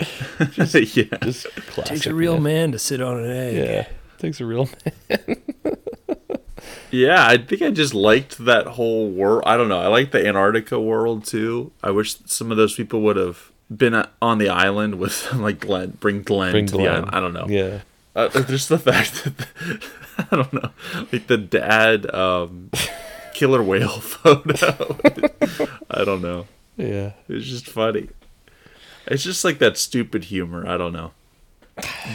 yeah. Just classic. Takes a real man. man to sit on an egg. Yeah, takes a real man. Yeah, I think I just liked that whole world. I don't know. I like the Antarctica world too. I wish some of those people would have been on the island with like Glenn, bring Glenn Bring to the Glenn. island. I don't know. Yeah. Uh, just the fact that I don't know, like the dad um, killer whale photo. I don't know. Yeah. It's just funny. It's just like that stupid humor. I don't know.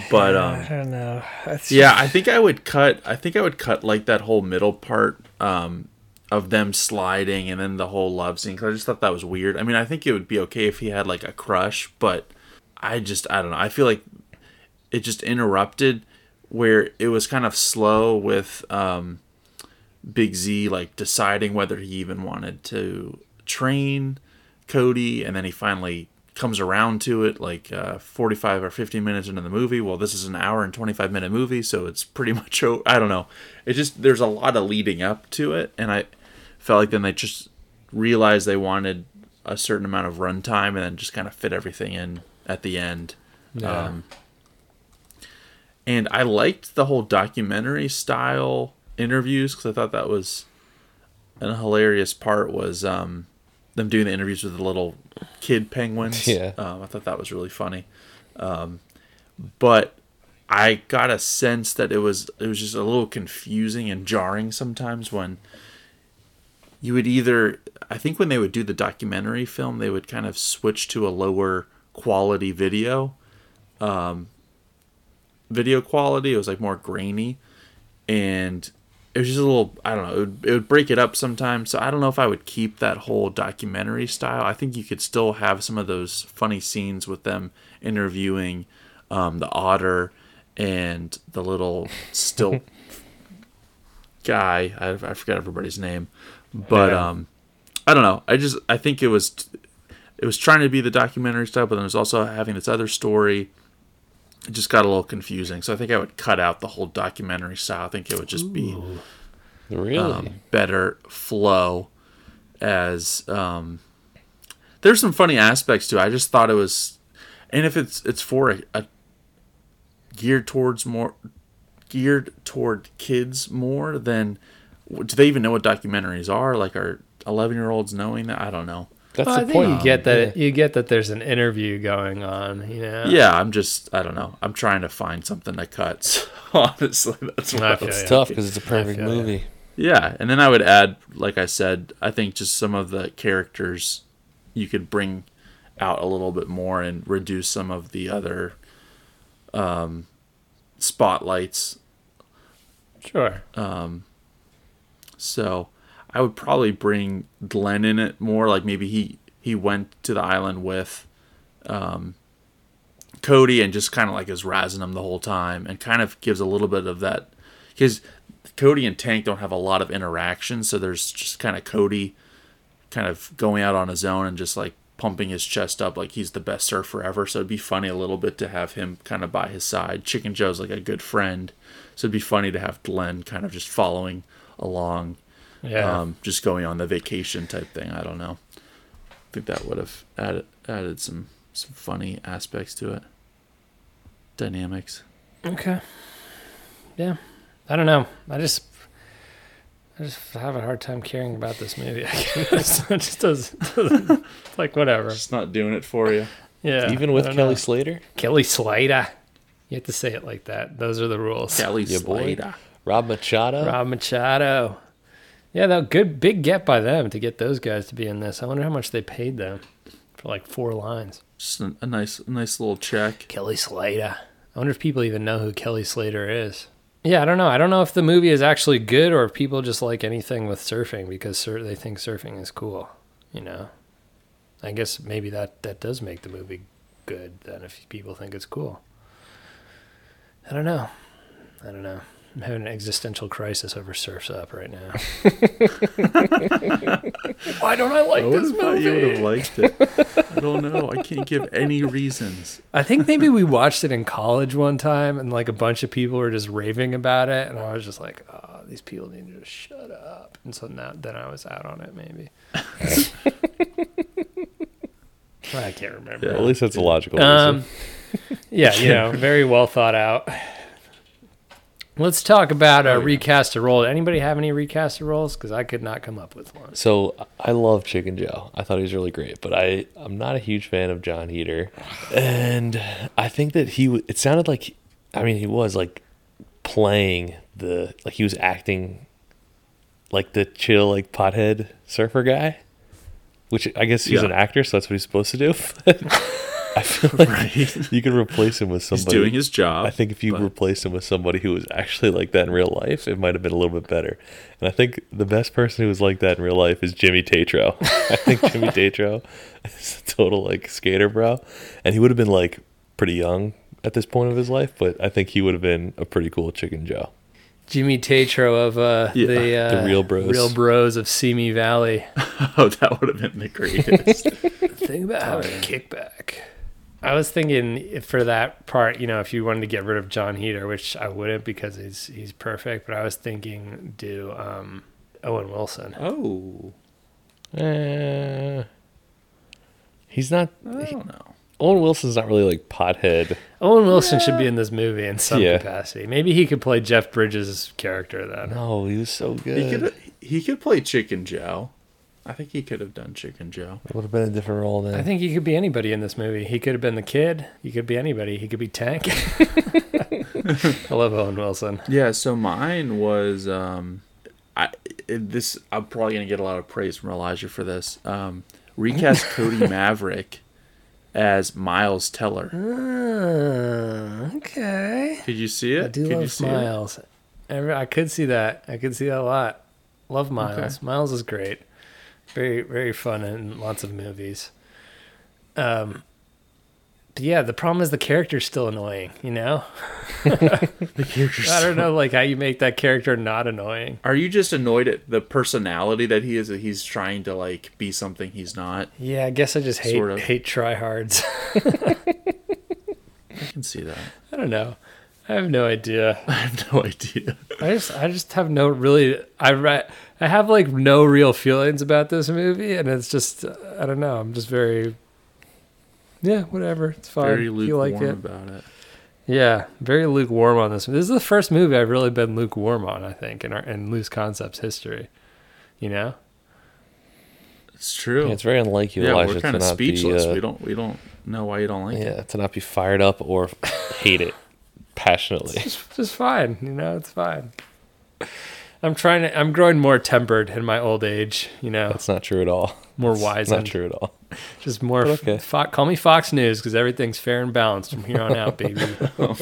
But um, I don't know. That's yeah, I think I would cut. I think I would cut like that whole middle part um, of them sliding, and then the whole love scene. Cause I just thought that was weird. I mean, I think it would be okay if he had like a crush, but I just I don't know. I feel like it just interrupted where it was kind of slow with um, Big Z like deciding whether he even wanted to train Cody, and then he finally comes around to it like uh, 45 or 50 minutes into the movie. Well, this is an hour and 25 minute movie, so it's pretty much I don't know. It just there's a lot of leading up to it, and I felt like then they just realized they wanted a certain amount of runtime, and then just kind of fit everything in at the end. Yeah. Um, and I liked the whole documentary style interviews because I thought that was a hilarious part was um, them doing the interviews with the little kid penguins. Yeah. um, I thought that was really funny. Um, but I got a sense that it was it was just a little confusing and jarring sometimes when you would either I think when they would do the documentary film they would kind of switch to a lower quality video um, video quality it was like more grainy and it was just a little I don't know it would, it would break it up sometimes. So I don't know if I would keep that whole documentary style. I think you could still have some of those funny scenes with them interviewing um, the otter and the little still guy. I, I forgot everybody's name, but Yeah. um, I don't know. I just I think it was it was trying to be the documentary style, but then it was also having this other story. It just got a little confusing. So I think I would cut out the whole documentary style. I think it would just be Really? um, better flow as um, there's some funny aspects to it. I just thought it was and if it's it's for a, a geared towards more geared toward kids more than do they even know what documentaries are like are 11 year olds knowing that i don't know That's Well, I the think point. you get that you get that there's an interview going on. You know. yeah i'm just i don't know i'm trying to find something that cuts honestly that's what I I feel. It's tough because it's a perfect feel ya. movie. Yeah, and then I would add, like I said, I think just some of the characters you could bring out a little bit more and reduce some of the other um, spotlights. Sure. Um, so I would probably bring Glenn in it more. Like maybe he he went to the island with um, Cody and just kind of like is razzing him the whole time, and kind of gives a little bit of that because Cody and Tank don't have a lot of interaction, so there's just kind of Cody kind of going out on his own and just like pumping his chest up like he's the best surfer ever. So it'd be funny a little bit to have him kind of by his side. Chicken Joe's like a good friend, so it'd be funny to have Glenn kind of just following along Yeah. um, just going on the vacation type thing. I don't know. I think that would have added added some some funny aspects to it. Dynamics. Okay. Yeah. I don't know. I just I just have a hard time caring about this movie. I guess it just does doesn't like whatever. Just not doing it for you. Yeah. Even with Kelly know. Slater, Kelly Slater. You have to say it like that. Those are the rules. Kelly Yeah, boy. Slater. Rob Machado. Rob Machado. Yeah, that good big get by them to get those guys to be in this. I wonder how much they paid them for like four lines. Just a, a nice a nice little check. Kelly Slater. I wonder if people even know who Kelly Slater is. Yeah, I don't know. I don't know if the movie is actually good or if people just like anything with surfing because sur- they think surfing is cool. You know, I guess maybe that that does make the movie good. Then if people think it's cool, I don't know. I don't know. I'm having an existential crisis over Surfs Up right now. Why don't I like I this have thought you would have liked it. I don't know. I can't give any reasons. I think maybe we watched it in college one time, and like a bunch of people were just raving about it, and I was just like, "Oh, these people need to just shut up." And so now, then I was out on it. Maybe. I can't remember. At least that's a logical Um, reason. yeah, you know, very well thought out. Let's talk about uh, recast a role. Anybody have any recast a roles? Because I could not come up with one. So I love Chicken Joe. I thought he was really great, but I I'm not a huge fan of Jon Heder, and I think that he w- it sounded like I mean he was like playing the like he was acting like the chill like pothead surfer guy, which I guess he's Yeah. an actor, so that's what he's supposed to do. I feel like Right. you could replace him with He's somebody. doing his job. I think if you but- replaced him with somebody who was actually like that in real life, it might have been a little bit better. And I think the best person who was like that in real life is Jimmy Tatro. I think Jimmy Tatro is a total like skater bro, and he would have been like pretty young at this point of his life, but I think he would have been a pretty cool Chicken Joe. Jimmy Tatro of uh, Yeah, the uh, the Real Bros. Real Bros of Simi Valley. Oh, that would have been the greatest. Think about having a kickback. I was thinking for that part, you know, if you wanted to get rid of Jon Heder, which I wouldn't because he's he's perfect, but I was thinking do um, Owen Wilson. oh, Eh, he's not. I don't know. Owen Wilson's not really like pothead. Owen Wilson should be in this movie in some Yeah. capacity. Maybe he could play Jeff Bridges' character then. No, he was so good. He could he could play Chicken Joe. I think he could have done Chicken Joe. It would have been a different role then. I think he could be anybody in this movie. He could have been the kid. He could be anybody. He could be Tank. I love Owen Wilson. Yeah, so mine was um I this I'm probably gonna get a lot of praise from Elijah for this. Um recast Cody Maverick as Miles Teller. Uh, okay. Did you see it? I do Could you love see it? Miles. I, I could see that. I could see that a lot. Love Miles. Miles is great. Very very fun in lots of movies. Um. But yeah, the problem is the character's still annoying. You know. The character's I don't know, like how you make that character not annoying. Are you just annoyed at the personality that he is? That he's trying to like be something he's not. Yeah, I guess I just hate Sort of. hate tryhards. I can see that. I don't know. I have no idea. I have no idea. I just I just have no really I re- I have like no real feelings about this movie and it's just I don't know. I'm just very yeah, whatever. It's fine. Very if you like it. about it. Yeah, very lukewarm on this. This is the first movie I've really been lukewarm on, I think, in our in Loose Concepts history. You know? It's true. Yeah, it's very unlike you, yeah, Elijah, we're kind of not be, speechless. uh, we don't we don't know why you don't like yeah, it. Yeah, to not be fired up or hate it passionately. It's just fine, you know, it's fine. I'm trying to I'm growing more tempered in my old age, you know. That's not true at all. More It's wise Not true at all. Just more. But okay. Fo- call me Fox News because everything's fair and balanced from here on out, baby. Oh,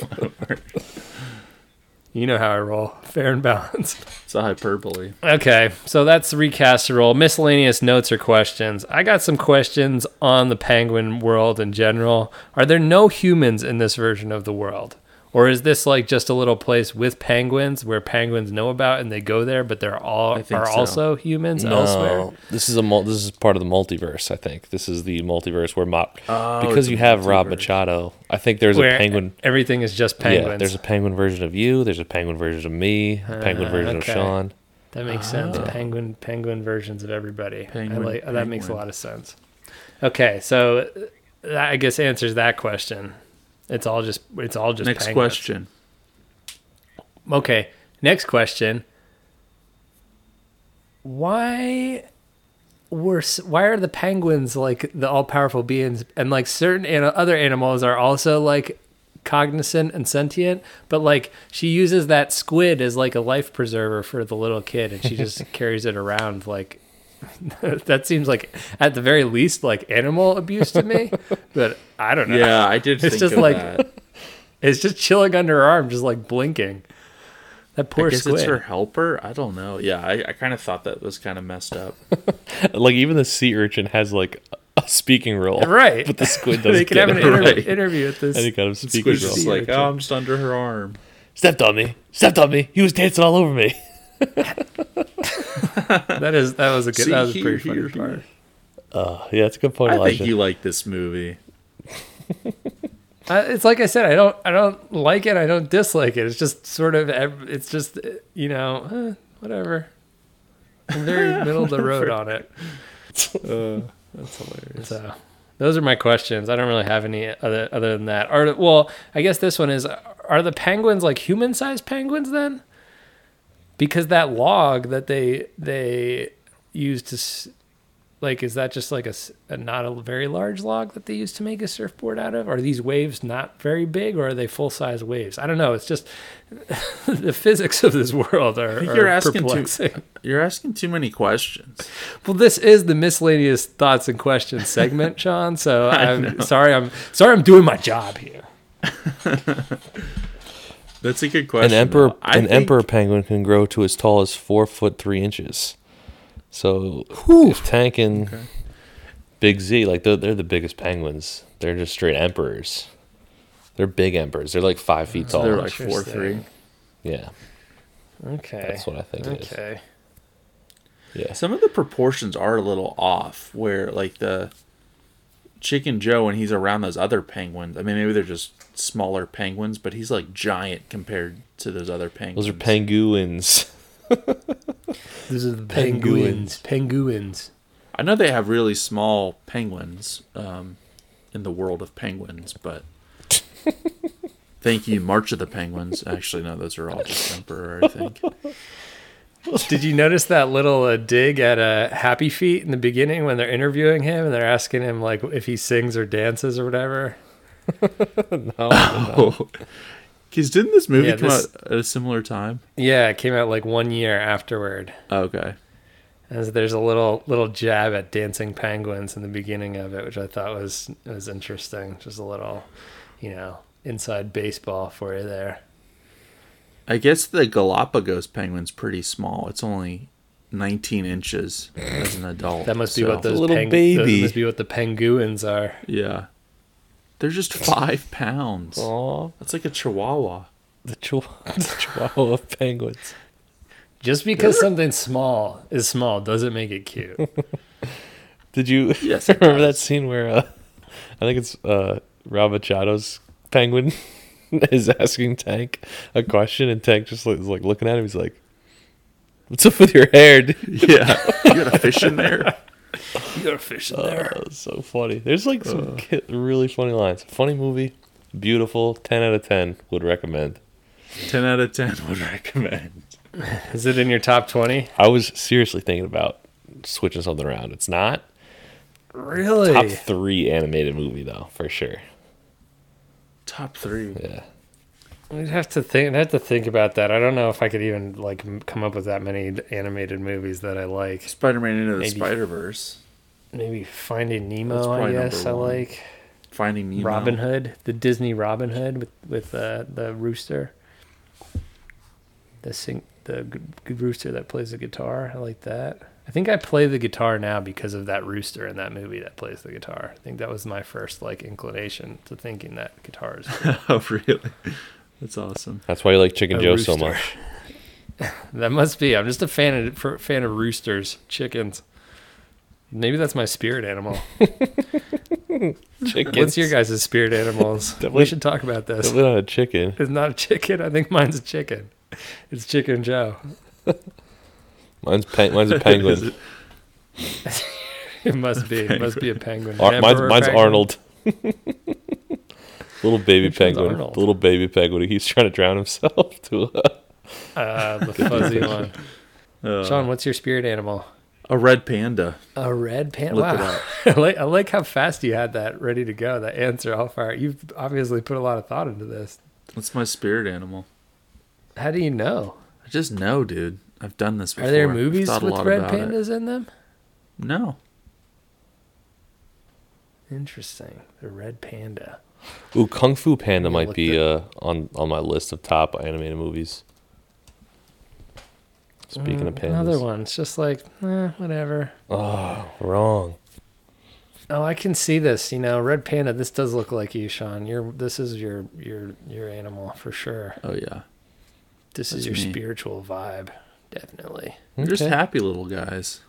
you know how I roll, fair and balanced. It's a hyperbole. Okay, so that's the recast roll. Miscellaneous notes or questions. I got some questions on the penguin world in general. Are there no humans in this version of the world? Or is this like just a little place with penguins where penguins know about and they go there, but they're all are so. also humans elsewhere? This is a mul- this is part of the multiverse. I think this is the multiverse where Mo- Oh, because you a have Rob. Machado. I think there's Where a penguin. Everything is just penguins. Yeah, there's a penguin version of you. There's a penguin version of me. A penguin Ah, version okay. of Sean. That makes sense. Ah. Penguin penguin versions of everybody. Penguin, I like, that makes a lot of sense. Okay, so uh, that I guess answers that question. It's all just it's all just Next question. Okay, next question. Why were why are the penguins like the all powerful beings and like certain an- other animals are also like cognizant and sentient but like she uses that squid as like a life preserver for the little kid and she just carries it around like that seems like at the very least like animal abuse to me but i don't know Yeah, I did it's think just of like that. it's just chilling under her arm just like blinking that poor I guess squid it's her helper. I don't know. Yeah, I, I kind of thought that was kind of messed up. Like even the sea urchin has like a speaking role, Right. But the squid doesn't. they could have an inter- Right. interview at this. Any kind of speaking Squid's role. just like, oh, I'm just under her arm. Stepped on me. Stepped on me. He was dancing all over me. That is that was a good See, that was a here, pretty funny here, part. Uh, yeah, it's a good point, I Elijah. think you like this movie. I, it's like I said, I don't I don't like it. I don't dislike it. It's just sort of it's just uh, you know eh, whatever. I'm very middle of the road on it. Uh, that's hilarious. So those are my questions. I don't really have any other other than that. Are well, I guess this one is: Are the penguins like human-sized penguins then? Because that log that they they use to like is that just like a not a very large log that they use to make a surfboard out of? Are these waves not very big, or are they full-size waves? I don't know. It's just the physics of this world are, I think are you're asking too. perplexing. You're asking too many questions. Well, this is the miscellaneous thoughts and questions segment, Sean. So I'm know. sorry. I'm sorry. I'm doing my job here. That's a good question. an emperor, an think- emperor penguin can grow to as tall as four foot three inches. So if Tank and Okay. Big Z, like they're, they're the biggest penguins. They're just straight emperors. They're big emperors. They're like five feet So tall. they're like four three. Yeah, Okay. that's what I think it is. Okay. Yeah. Some of the proportions are a little off. Where like the Chicken Joe when he's around those other penguins. I mean, maybe they're just smaller penguins, but he's like giant compared to those other penguins. Those are penguins. These are the Penguins. penguins. Penguins. I know they have really small penguins um, in the world of penguins, but thank you, March of the Penguins. Actually, no, those are all just emperor. I think. Did you notice that little uh, dig at uh, Happy Feet in the beginning when they're interviewing him and they're asking him like if he sings or dances or whatever? Oh, because didn't this movie Yeah, come this- out at a similar time? Yeah, it came out like one year afterward. Okay. And there's a little little jab at dancing penguins in the beginning of it, which I thought was was interesting. Just a little, you know, inside baseball for you there. I guess the Galapagos penguin's pretty small. It's only 19 inches as an adult. That must be so- what those little peng- baby. That must be what the penguins are. Yeah. They're just five pounds. Aw, That's like a chihuahua. the, chihuahua, the chihuahua penguins. Just because something small is small doesn't make it cute. Did you Yes, it remember that scene where uh, I think it's uh, Rob Machado's penguin is asking Tank a question, and Tank just like, is like looking at him. He's like, "What's up with your hair?" dude?" Yeah. You got a fish in there? you got a fish in Oh, it's so funny. There's like some ki- really funny lines. Funny movie, beautiful. Ten out of ten would recommend. 10 out of 10 would recommend. Is it in your top 20? I was seriously thinking about switching something around. It's not Really? top three animated movie though, for sure. Top three. Yeah. I'd have to think. I'd have to think about that. I don't know if I could even like m- come up with that many animated movies that I like. Spider Man Into the Maybe. Spider Verse. Maybe Finding Nemo. I probably guess I like Finding Nemo. Robin Hood, the Disney Robin Hood with with uh, the rooster, the sing the g- g- rooster that plays the guitar. I like that. I think I play the guitar now because of that rooster in that movie that plays the guitar. I think that was my first like inclination to thinking that guitar is cool. oh, really? That's awesome. That's why you like Chicken A Joe so much. That must be. I'm just a fan of for, fan of roosters, chickens. Maybe that's my spirit animal. Chicken. What's your guys' spirit animals? We should talk about this. Definitely not a chicken. It's not a chicken. I think mine's a chicken. It's Chicken Joe. Mine's pen- mine's a penguin. It must be. It must be a penguin. Ar- mine's mine's penguin? Arnold. little baby Which penguin. The little baby penguin. He's trying to drown himself to uh, Uh, the fuzzy one. Uh, Sean, what's your spirit animal? a red panda. A red panda. Look it Wow. I like, I like how fast you had that ready to go. That answer all fire. You've obviously put a lot of thought into this. That's my spirit animal. How do you know? I just know, dude. I've done this before. Are there movies with red about it. pandas in them? No. Interesting. The red panda. Ooh, Kung Fu Panda might look be uh, on on my list of top animated movies. Speaking of Mm, pandas, Another one. It's just like, eh, whatever. Oh, wrong. Oh, I can see this. You know, red panda. This does look like you, Sean. You're. This is your your your animal for sure. Oh yeah. This That's is your me. spiritual vibe, definitely. They're just happy little guys.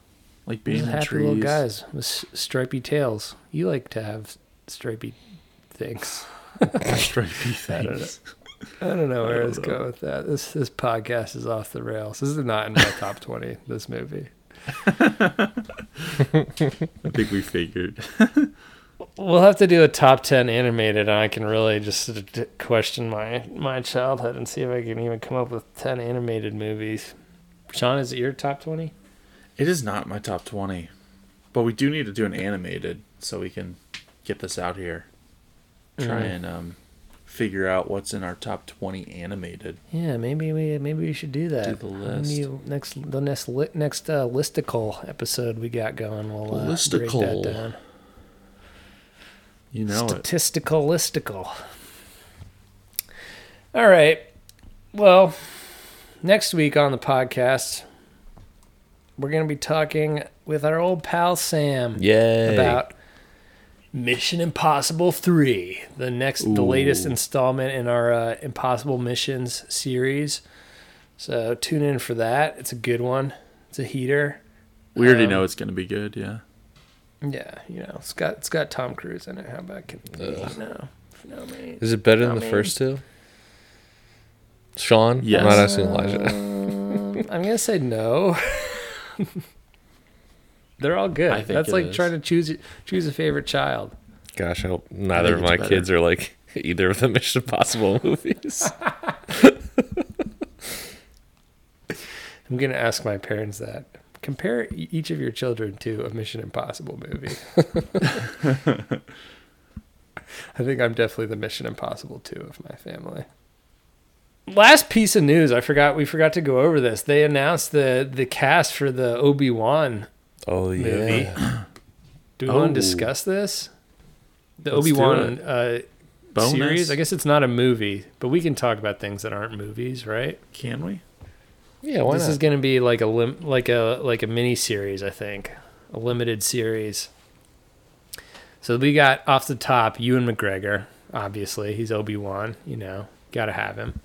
Like being These in happy trees. little guys with stripy tails. You like to have stripy things. Stripy I don't know. things. I don't know where I was going with that. This this podcast is off the rails. This is not in my top twenty. This movie. I think we figured. We'll have to do a top ten animated, and I can really just sort of d- question my my childhood and see if I can even come up with ten animated movies. Sean, is it your top twenty? It is not my top 20. But we do need to do an animated so we can get this out here. Try Mhm. and um, figure out what's in our top 20 animated. Yeah, maybe we maybe we should do that. the Maybe list. next the next li- next uh, listicle episode we got going. We'll uh, break that down. You know it. Statistical listicle. All right. Well, next week on the podcast, we're going to be talking with our old pal Sam Yay. about Mission Impossible 3, the next the latest installment in our uh, Impossible Missions series. So tune in for that. It's a good one. It's a heater. We already Um, know it's going to be good, yeah. Yeah, you know, it's got it's got Tom Cruise in it. How about can you know? No, man. Is it better than the mean- first two? Sean? Yes. I'm not asking Elijah. Um, I'm gonna say no. They're all good. I think That's it like is. trying to choose choose a favorite child. Gosh, I hope neither think of my it's kids are like either of the Mission Impossible movies. I'm gonna ask my parents that. Compare e- each of your children to a Mission Impossible movie. I think I'm definitely the Mission Impossible two of my family. Last piece of news, I forgot we forgot to go over this. They announced the the cast for the Obi Wan oh movie. yeah. Do we want Oh. to discuss this? The Let's obi-wan uh, Bonus? series. I guess it's not a movie, but we can talk about things that aren't movies, right? Can we? Yeah, why this not? is going to be like a lim- like a like a mini series, I think, a limited series. So we got off the top Ewan McGregor. Obviously, he's Obi Wan. You know, got to have him.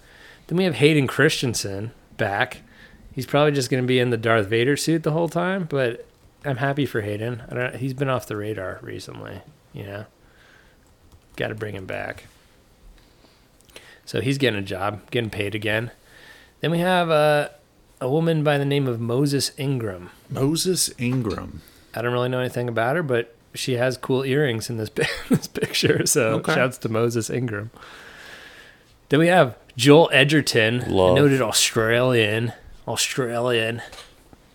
Then we have Hayden Christensen back. He's probably just going to be in the Darth Vader suit the whole time, but I'm happy for Hayden. I don't. He's been off the radar recently. You know, got to bring him back. So he's getting a job, getting paid again. Then we have uh, a woman by the name of Moses Ingram. Moses Ingram. I don't really know anything about her, but she has cool earrings in this this picture. So Okay. shouts to Moses Ingram. Then we have Joel Edgerton, Love. noted Australian, Australian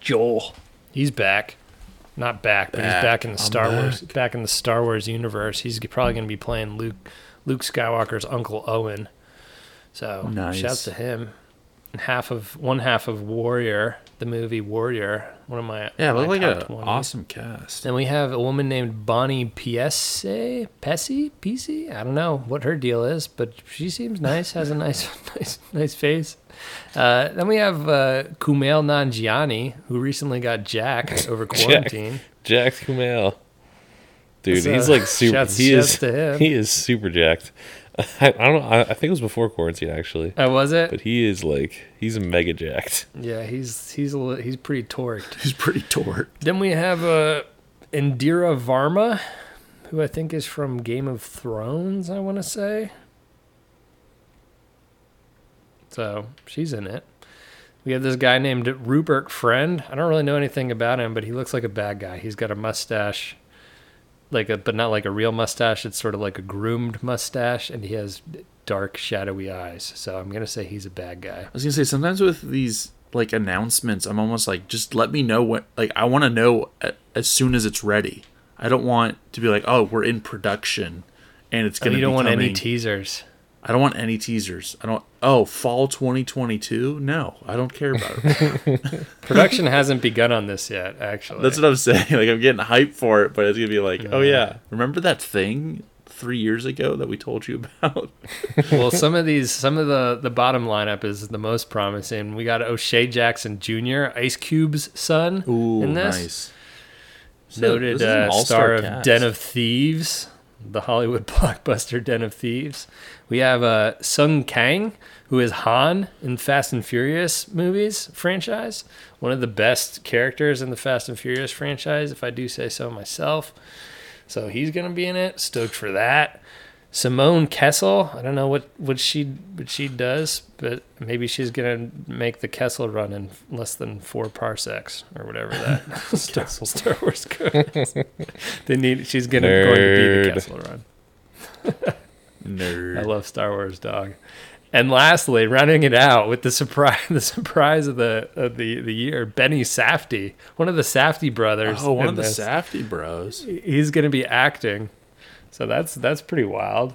Joel. He's back. Not back, but he's Back. back in the I'm Star Wars back. back in the Star Wars universe. He's probably going to be playing Luke Luke Skywalker's uncle Owen. So Nice. shouts to him. And half of one half of Warrior, the movie Warrior, one of my Yeah, look like an awesome cast. Then we have a woman named Bonnie Piesse, Pesci, PC. I don't know what her deal is, but she seems nice. Has a nice, nice, nice face. Uh, then we have uh, Kumail Nanjiani, who recently got jacked over quarantine. Jack Kumail. Dude, So, he's like super. shouts- he shouts is. He is super jacked. I, I don't know. I, I think it was before quarantine actually. Uh, was it? But he is like he's a mega jacked. Yeah, he's he's a, li- he's pretty torqued. He's pretty torqued. Then we have uh, Indira Varma, who I think is from Game of Thrones, I want to say. So she's in it. We have this guy named Rupert Friend. I don't really know anything about him, but he looks like a bad guy. He's got a mustache, like a but not like a real mustache. It's sort of like a groomed mustache, and he has dark, shadowy eyes. So I'm gonna say he's a bad guy. I was gonna say sometimes with these like announcements, I'm almost like, just let me know what. Like, I want to know as soon as it's ready. I don't want to be like, oh, we're in production, and it's Oh, gonna. you don't want any teasers. I don't want any teasers. I don't. Oh, fall 2022? No, I don't care about it. Production hasn't begun on this yet, actually. That's what I'm saying. Like I'm getting hyped for it, but it's gonna be like, oh yeah, remember that thing three years ago that we told you about? well, some of these, some of the the bottom lineup is the most promising. We got O'Shea Jackson Jr., Ice Cube's son, Ooh, in this. nice. So, Noted uh, star of. Den of Thieves, the Hollywood blockbuster Den of Thieves. We have uh, Sung Kang, who is Han in Fast and Furious movies franchise. One of the best characters in the Fast and Furious franchise, if I do say so myself. So he's gonna be in it. Stoked for that. Simone Kessel. I don't know what, what she what she does, but maybe she's gonna make the Kessel run in less than four parsecs or whatever that Star, Star Wars code. is. they need. She's gonna going to be the Kessel run. Nerd. I love Star Wars, dog. And lastly, rounding it out with the surprise, the surprise of the of the the year, Benny Safdie, one of the Safdie brothers. Oh, one of the this. Safety bros. He's going to be acting, so that's that's pretty wild.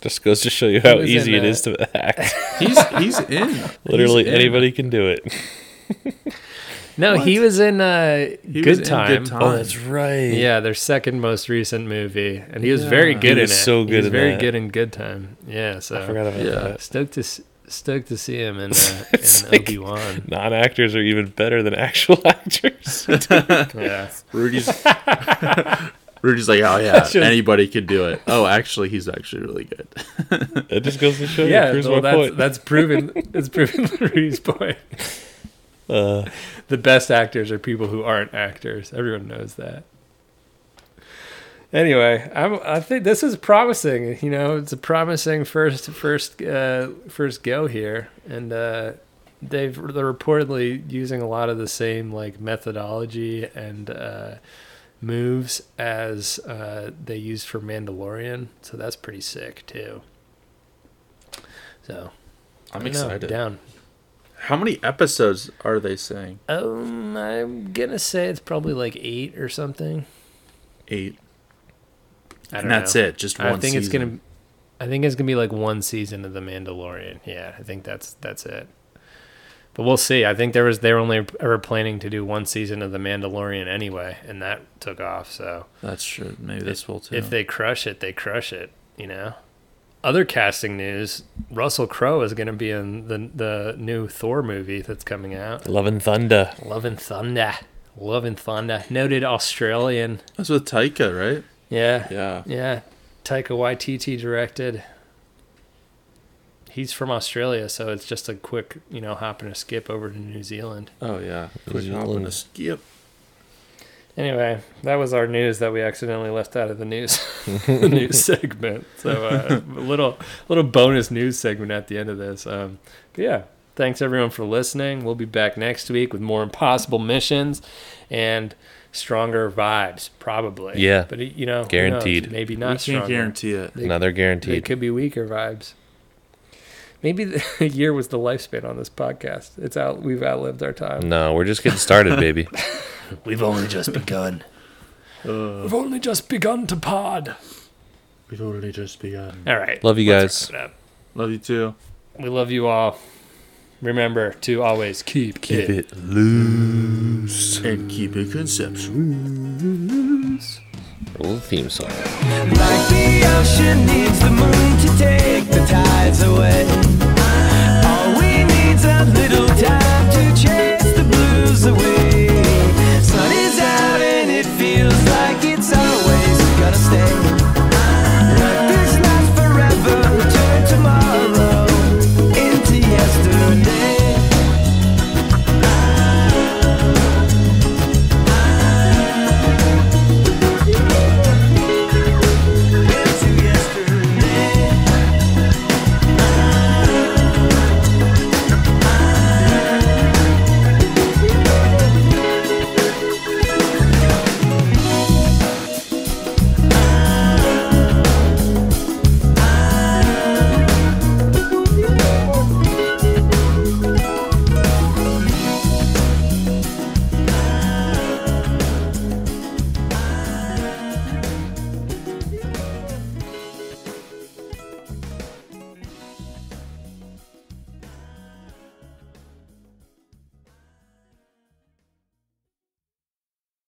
Just goes to show you how easy in, it is to act. He's he's in. Literally He's in. anybody can do it. No, he was in uh, He Good was in Time. Good Time. Oh, that's right. Yeah, their second most recent movie, and he was very good He in was it. so He good was in very that. good in Good Time. Yeah, so I forgot about Yeah. that. stoked to stoked to see him in, uh, in like- Obi Wan. Non-actors are even better than actual actors. Yeah, Rudy's Rudy's like, oh yeah, just- anybody could do it. Oh, actually, he's actually really good. it just goes to show yeah. you. Well, that's that's proven. It's proven Rudy's point. Uh, The best actors are people who aren't actors. Everyone knows that. Anyway, I'm, I think this is promising. You know, it's a promising first first uh, first go here, and uh, they've they're reportedly using a lot of the same like methodology and uh, moves as uh, they used for Mandalorian. So that's pretty sick too. So I'm don't know, excited. down. How many episodes are they saying? Um, I'm gonna say it's probably like eight or something. Eight. I don't And that's know. it, just one. I think it's gonna. I think it's gonna be like one season of The Mandalorian. Yeah, I think that's that's it. But we'll see. I think there was they were only ever planning to do one season of The Mandalorian anyway, and that took off. So That's true. Maybe this will too. if they crush it, they crush it. You know. other casting news: Russell Crowe is going to be in the the new Thor movie that's coming out. Love and Thunder. Love and Thunder. Love and Thunder. Noted Australian. That's with Taika, right? Yeah. Yeah. Yeah. Taika Waititi directed. He's from Australia, so it's just a quick, you know, hop and a skip over to New Zealand. Oh yeah. Quick New hop and a skip. Anyway, that was our news that we accidentally left out of the news the news segment. So uh, a little little bonus news segment at the end of this. Um, but yeah, thanks everyone for listening. We'll be back next week with more impossible missions and stronger vibes, probably. Yeah. but you know, who knows? Guaranteed. Maybe We not. can't stronger. guarantee it. They- Another They guaranteed. could be weaker vibes. Maybe the a year was the lifespan on this podcast. It's out. We've outlived our time. No, we're just getting started, baby. We've only just begun. We've only just begun to pod. We've only just begun. All right. Love you guys. wrap it up. Love you too. We love you all. Remember to always keep, Keep it. it loose. And keep it conceptual. Roll theme song. Like the ocean needs the moon to take the tides away. All we need's a little time to chase the blues away.